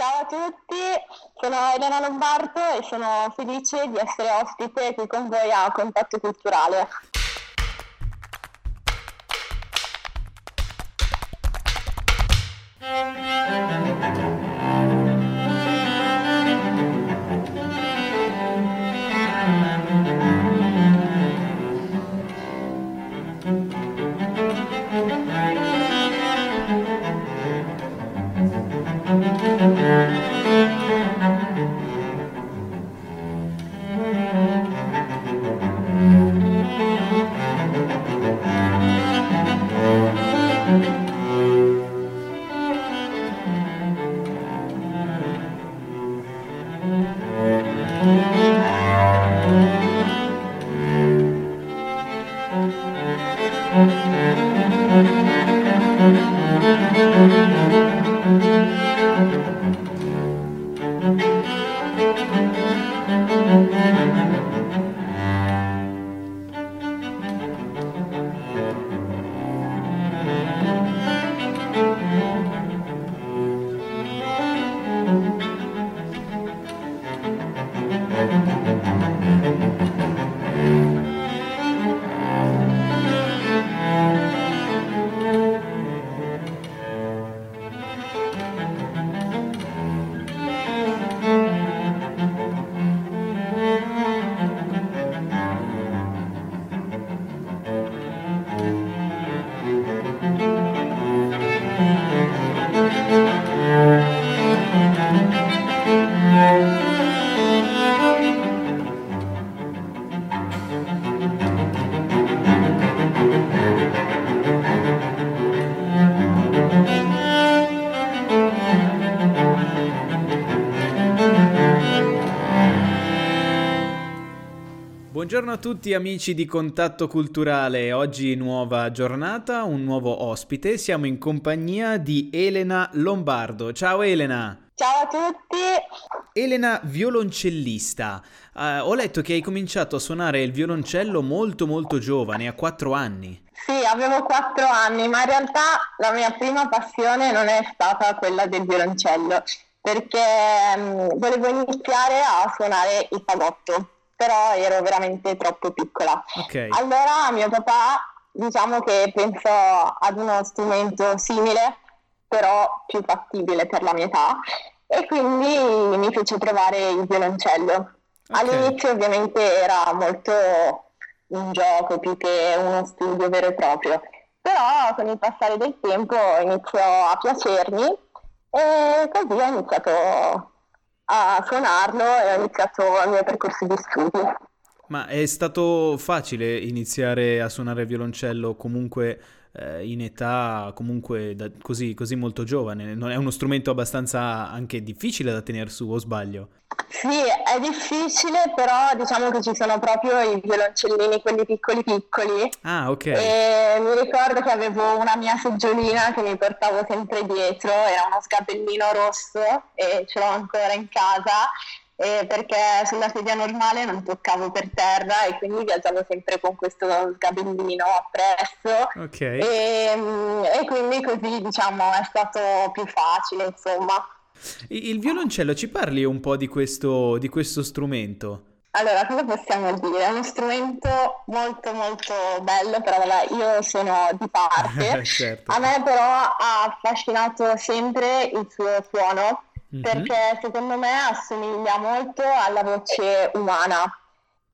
Ciao a tutti, sono Elena Lombardo e sono felice di essere ospite qui con voi a Contatto Culturale. Buongiorno a tutti amici di Contatto Culturale, oggi nuova giornata, un nuovo ospite, siamo in compagnia di Elena Lombardo. Ciao Elena! Ciao a tutti! Elena, violoncellista. Uh, ho letto che hai cominciato a suonare il violoncello molto molto giovane, a 4 anni. Sì, avevo 4 anni, ma in realtà la mia prima passione non è stata quella del violoncello, perché um, volevo iniziare a suonare il fagotto però ero veramente troppo piccola. Okay. Allora mio papà diciamo che pensò ad uno strumento simile, però più fattibile per la mia età, e quindi mi fece provare il violoncello. Okay. All'inizio ovviamente era molto un gioco più che uno studio vero e proprio, però con il passare del tempo iniziò a piacermi e così ho iniziato a suonarlo e ho iniziato il mio percorso di studi. Ma è stato facile iniziare a suonare il violoncello comunque eh, in età comunque da, così, così molto giovane? Non è uno strumento abbastanza anche difficile da tenere su o sbaglio? Sì, è difficile, però diciamo che ci sono proprio i violoncellini, quelli piccoli piccoli. Ah, ok. E mi ricordo che avevo una mia seggiolina che mi portavo sempre dietro, era uno scapellino rosso e ce l'ho ancora in casa eh, perché sulla sedia normale non toccavo per terra e quindi viaggiavo sempre con questo sgabellino appresso okay. e, mm, e quindi così diciamo è stato più facile insomma. Il violoncello, ci parli un po' di questo, di questo strumento? Allora, cosa possiamo dire? È uno strumento molto molto bello, però vabbè, io sono di parte. certo. A me però ha affascinato sempre il suo suono, mm-hmm. perché secondo me assomiglia molto alla voce umana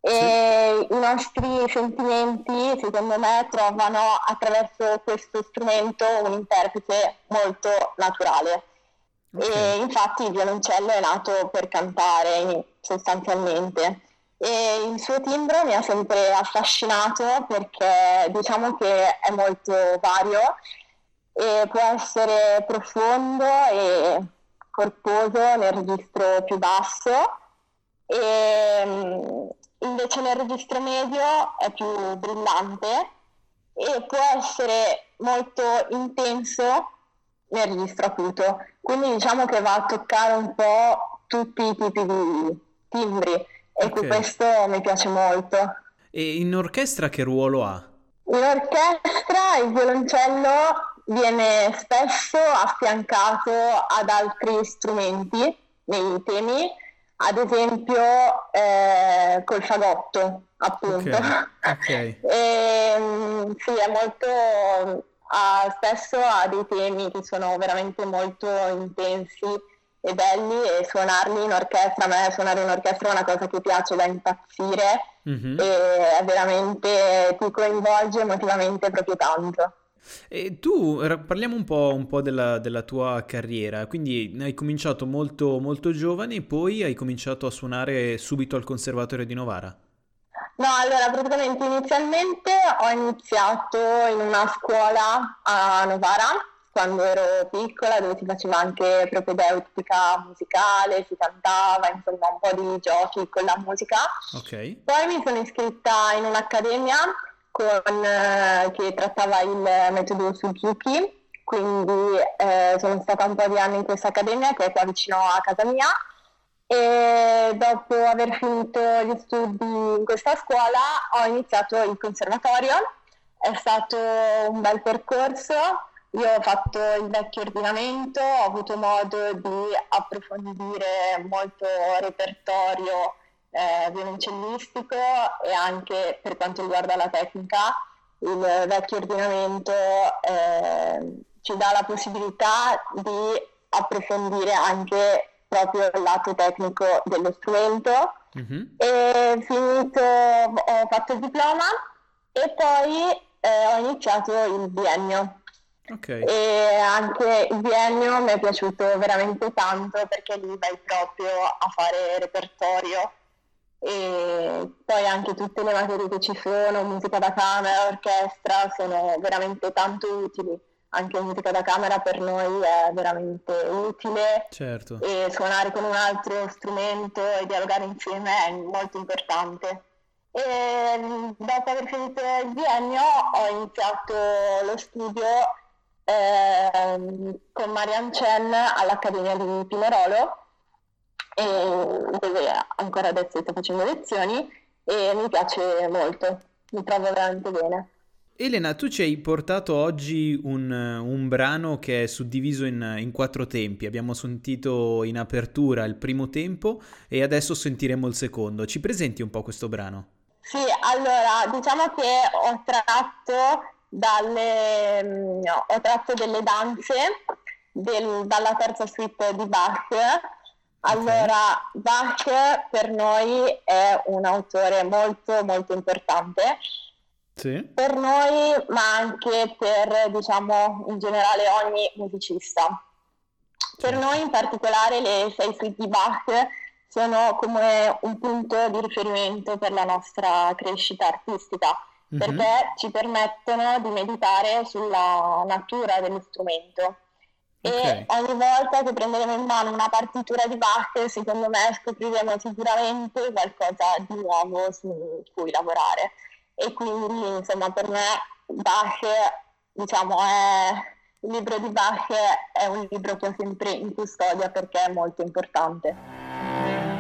e sì. i nostri sentimenti secondo me trovano attraverso questo strumento un interprete molto naturale. Okay. E infatti il violoncello è nato per cantare sostanzialmente e il suo timbro mi ha sempre affascinato perché diciamo che è molto vario e può essere profondo e corposo nel registro più basso e mm, invece nel registro medio è più brillante e può essere molto intenso nel registro acuto. Quindi diciamo che va a toccare un po' tutti i tipi di timbri e okay. questo mi piace molto. E in orchestra che ruolo ha? In orchestra il violoncello viene spesso affiancato ad altri strumenti nei temi, ad esempio eh, col fagotto, appunto. Okay. Okay. e, sì, è molto ha, spesso ha dei temi che sono veramente molto intensi e belli e suonarli in orchestra, a me suonare in orchestra è una cosa che piace da impazzire mm-hmm. e veramente ti coinvolge emotivamente proprio tanto. E tu, parliamo un po', un po della, della, tua carriera, quindi hai cominciato molto, molto giovane e poi hai cominciato a suonare subito al Conservatorio di Novara? No, allora praticamente inizialmente ho iniziato in una scuola a Novara quando ero piccola dove si faceva anche propedeutica musicale, si cantava, insomma un po' di giochi con la musica. Okay. Poi mi sono iscritta in un'accademia con, eh, che trattava il metodo Suzuki, quindi eh, sono stata un po' di anni in questa accademia che è qua vicino a casa mia e dopo aver finito gli studi in questa scuola ho iniziato il conservatorio, è stato un bel percorso, io ho fatto il vecchio ordinamento, ho avuto modo di approfondire molto repertorio eh, violoncellistico e anche per quanto riguarda la tecnica, il vecchio ordinamento eh, ci dà la possibilità di approfondire anche proprio il lato tecnico dello strumento. Mm-hmm. E finito, ho fatto il diploma e poi eh, ho iniziato il biennio. Okay. E anche il biennio mi è piaciuto veramente tanto perché lì vai proprio a fare repertorio e poi anche tutte le materie che ci sono, musica da camera, orchestra, sono veramente tanto utili anche musica da camera per noi è veramente utile certo. e suonare con un altro strumento e dialogare insieme è molto importante. E dopo aver finito il biennio ho iniziato lo studio eh, con Marian Chen all'Accademia di Pinerolo dove ancora adesso sto facendo lezioni e mi piace molto, mi trovo veramente bene. Elena, tu ci hai portato oggi un, un brano che è suddiviso in, in, quattro tempi. Abbiamo sentito in apertura il primo tempo e adesso sentiremo il secondo. Ci presenti un po' questo brano? Sì, allora diciamo che ho tratto, dalle, mm, ho tratto delle danze del, dalla terza suite di Bach. Allora. Bach per noi è un autore molto molto importante sì. per noi, ma anche per, diciamo, in generale ogni musicista. Per certo. noi in particolare le sei suite di Bach sono come un punto di riferimento per la nostra crescita artistica, mm-hmm. perché ci permettono di meditare sulla natura dello strumento. Okay. E ogni volta che prenderemo in mano una partitura di Bach, secondo me scopriremo sicuramente qualcosa di nuovo su cui lavorare e quindi insomma per me Bach diciamo è il libro di Bach è un libro che ho sempre in custodia perché è molto importante.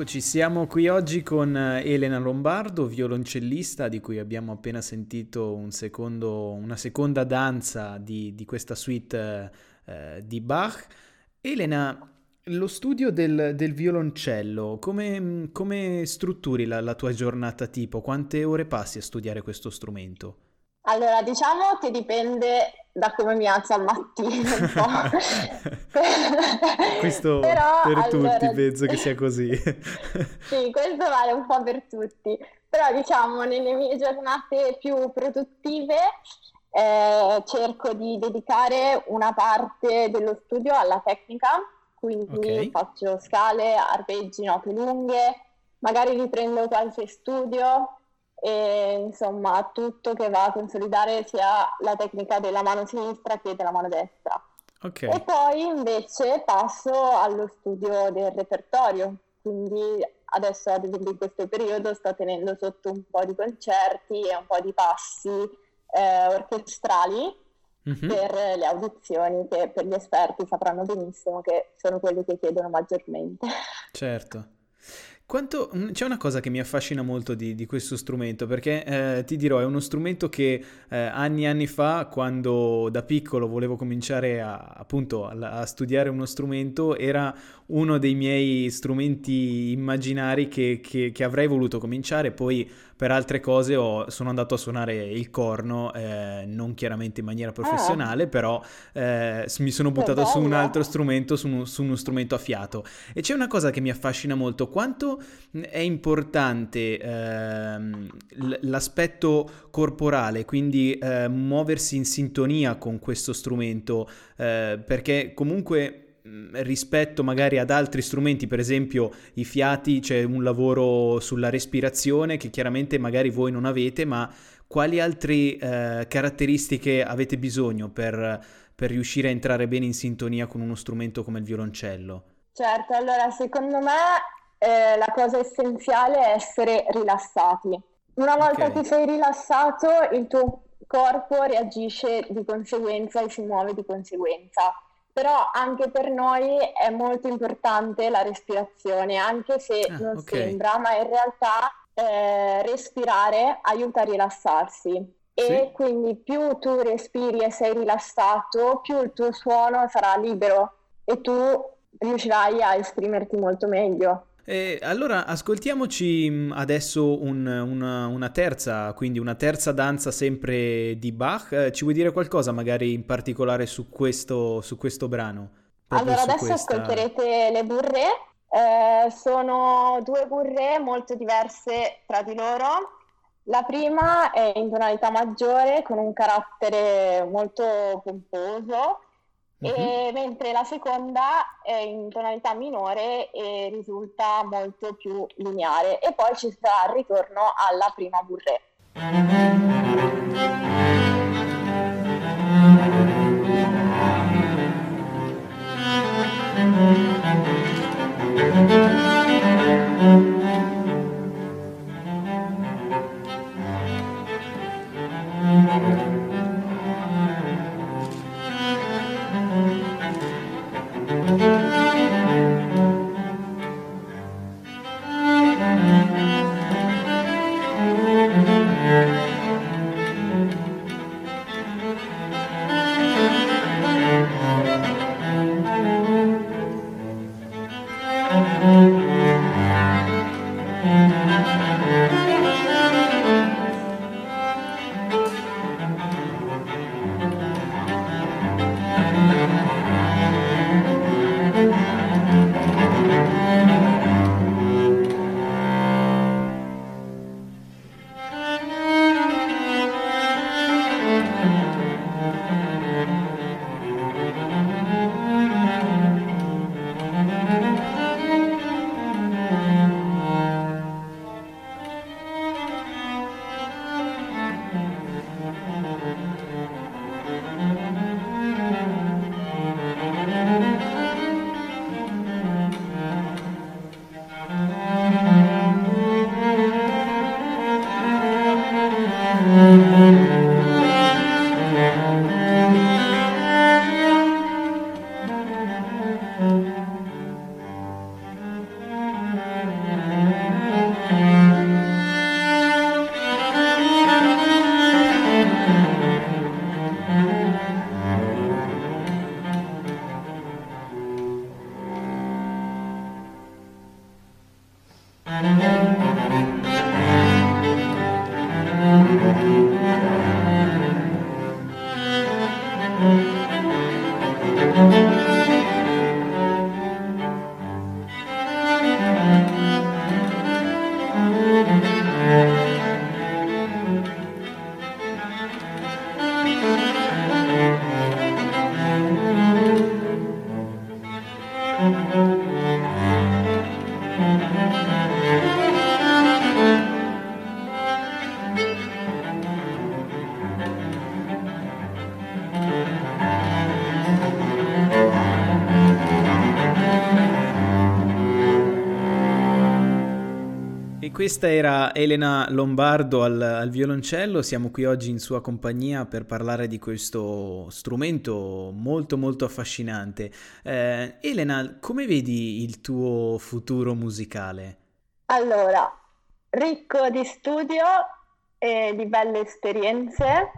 Eccoci, siamo qui oggi con eh, Elena Lombardo, violoncellista di cui abbiamo appena sentito un secondo, una seconda danza di, di questa suite eh, di Bach. Elena, lo studio del, del violoncello, come, come strutturi la, la tua giornata tipo? Quante ore passi a studiare questo strumento? Allora, diciamo che dipende da come mi alzo al mattino un po'. questo Però, per allora, tutti, penso che sia così. sì, questo vale un po' per tutti. Però diciamo, nelle mie giornate più produttive eh, cerco di dedicare una parte dello studio alla tecnica, quindi okay. faccio scale, arpeggi, note lunghe, magari riprendo qualche studio, e insomma tutto che va a consolidare sia la tecnica della mano sinistra che della mano destra. Okay. E poi invece passo allo studio del repertorio, quindi adesso ad esempio in questo periodo sto tenendo sotto un po' di concerti e un po' di passi eh, orchestrali mm-hmm. per le audizioni che per gli esperti sapranno benissimo che sono quelli che chiedono maggiormente. Certo. Quanto, mm, c'è una cosa che mi affascina molto di, di questo strumento, perché eh, ti dirò, è uno strumento che eh, anni e anni fa, quando da piccolo volevo cominciare a, appunto a, a, studiare uno strumento, era uno dei miei strumenti immaginari che, che, che avrei voluto cominciare, poi per altre cose ho, sono andato a suonare il corno, eh, non chiaramente in maniera professionale, ah. però eh, mi sono buttato su un altro strumento, su, un, su, uno strumento a fiato. E c'è una cosa che mi affascina molto, quanto è importante eh, l'aspetto corporale, quindi eh, muoversi in sintonia con questo strumento, eh, perché comunque rispetto magari ad altri strumenti, per esempio i fiati, c'è un lavoro sulla respirazione che chiaramente magari voi non avete, ma quali altre eh, caratteristiche avete bisogno per, per riuscire a entrare bene in sintonia con uno strumento come il violoncello? Certo, allora secondo me eh, la cosa essenziale è essere rilassati. Una volta okay. che sei rilassato, il tuo corpo reagisce di conseguenza e si muove di conseguenza però anche per noi è molto importante la respirazione, anche se ah, non okay. sembra, ma in realtà eh, respirare aiuta a rilassarsi. E sì. quindi più tu respiri e sei rilassato, più il tuo suono sarà libero e tu riuscirai a esprimerti molto meglio. E allora ascoltiamoci mm, adesso un, una, una, terza, quindi una terza danza sempre di Bach. Eh, ci vuoi dire qualcosa magari in particolare su questo, su questo brano? Allora adesso questa... ascolterete le burre. Eh, sono due burre molto diverse tra di loro. La prima è in tonalità maggiore con un carattere molto pomposo Uh-huh. E, mentre la seconda è in tonalità minore e risulta molto più lineare e poi ci sarà il ritorno alla prima burrée. Questa era Elena Lombardo al, al, violoncello, siamo qui oggi in sua compagnia per parlare di questo strumento molto molto affascinante. Eh, Elena, come vedi il tuo futuro musicale? Allora, ricco di studio e di belle esperienze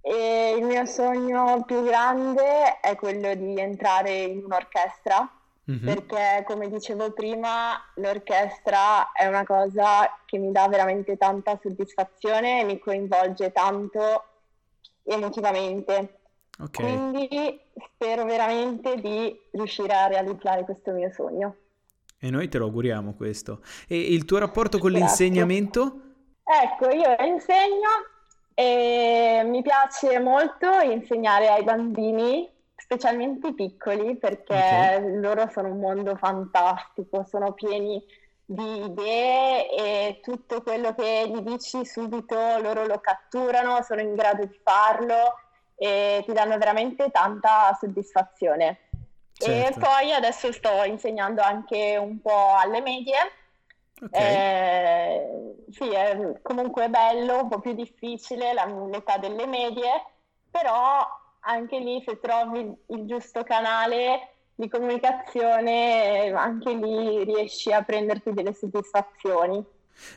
e il mio sogno più grande è quello di entrare in un'orchestra mm-hmm. perché come dicevo prima l'orchestra è una cosa che mi dà veramente tanta soddisfazione e mi coinvolge tanto emotivamente. Okay. Quindi spero veramente di riuscire a realizzare questo mio sogno. E noi te lo auguriamo questo. E il tuo rapporto con Grazie. l'insegnamento? Ecco, io insegno e mi piace molto insegnare ai bambini specialmente i piccoli perché okay. loro sono un mondo fantastico, sono pieni di idee e tutto quello che gli dici subito loro lo catturano, sono in grado di farlo e ti danno veramente tanta soddisfazione. Certo. E poi adesso sto insegnando anche un po' alle medie. Okay. Eh, sì, è comunque bello, un po' più difficile la, l'età delle medie, però anche lì se trovi il giusto canale di comunicazione, anche lì riesci a prenderti delle soddisfazioni.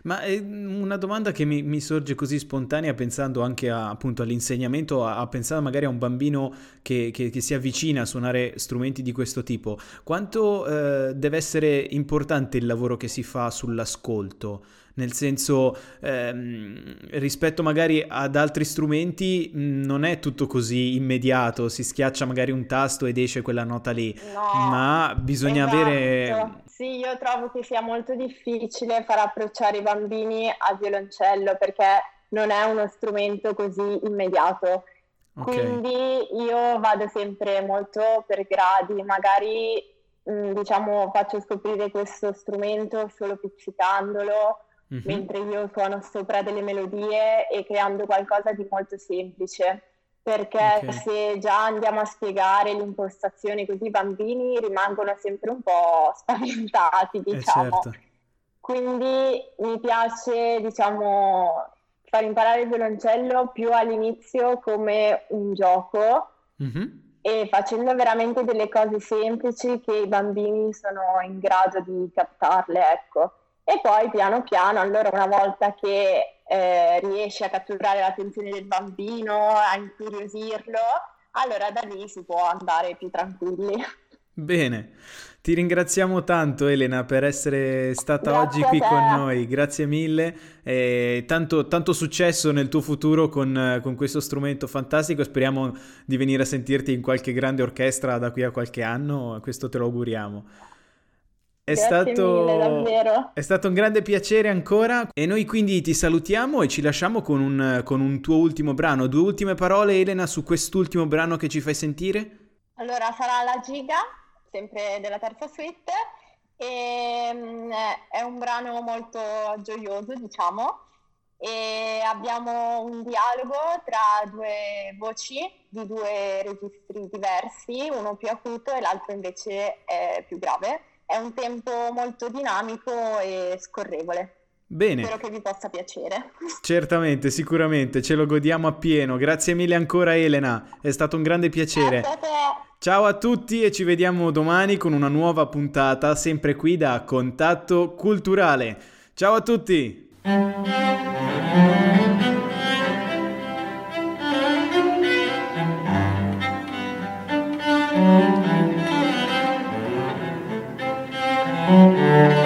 Ma è una domanda che mi, mi, sorge così spontanea pensando anche a, appunto all'insegnamento, a, a, pensare magari a un bambino che, che, che, si avvicina a suonare strumenti di questo tipo. Quanto eh, deve essere importante il lavoro che si fa sull'ascolto? Nel senso ehm, rispetto magari ad altri strumenti mm, non è tutto così immediato, si schiaccia magari un tasto ed esce quella nota lì, no, ma bisogna esatto. avere... Sì, io trovo che sia molto difficile far approcciare i bambini al violoncello perché non è uno strumento così immediato. Okay. Quindi io vado sempre molto per gradi, magari mm, diciamo faccio scoprire questo strumento solo pizzicandolo mm-hmm. mentre io suono sopra delle melodie e creando qualcosa di molto semplice. Perché okay. se già andiamo a spiegare l'impostazione così i bambini rimangono sempre un po' spaventati, eh, diciamo. Eh certo. Quindi mi piace, diciamo, far imparare il violoncello più all'inizio come un gioco mm-hmm. e facendo veramente delle cose semplici che i bambini sono in grado di captarle, ecco e poi piano piano, allora una volta che eh, riesci a catturare l'attenzione del bambino, a incuriosirlo, allora da lì si può andare più tranquilli. Bene, ti ringraziamo tanto Elena per essere stata Grazie oggi qui con noi, grazie mille. E tanto, tanto successo nel tuo futuro con, con, questo strumento fantastico, speriamo di venire a sentirti in qualche grande orchestra da qui a qualche anno, questo te lo auguriamo. È stato, mille, è stato, un grande piacere ancora. E noi quindi ti salutiamo e ci lasciamo con un, con un, tuo ultimo brano. Due ultime parole Elena su quest'ultimo brano che ci fai sentire? Allora sarà La Giga, sempre della terza suite. E mm, è un brano molto gioioso diciamo. E abbiamo un dialogo tra due voci di due registri diversi, uno più acuto e l'altro invece più grave è un tempo molto dinamico e scorrevole. Bene. Spero che vi possa piacere. Certamente, sicuramente, ce lo godiamo appieno. Grazie mille ancora Elena, è stato un grande piacere. Ciao a tutti e ci vediamo domani con una nuova puntata, sempre qui da Contatto Culturale. Ciao a tutti! Música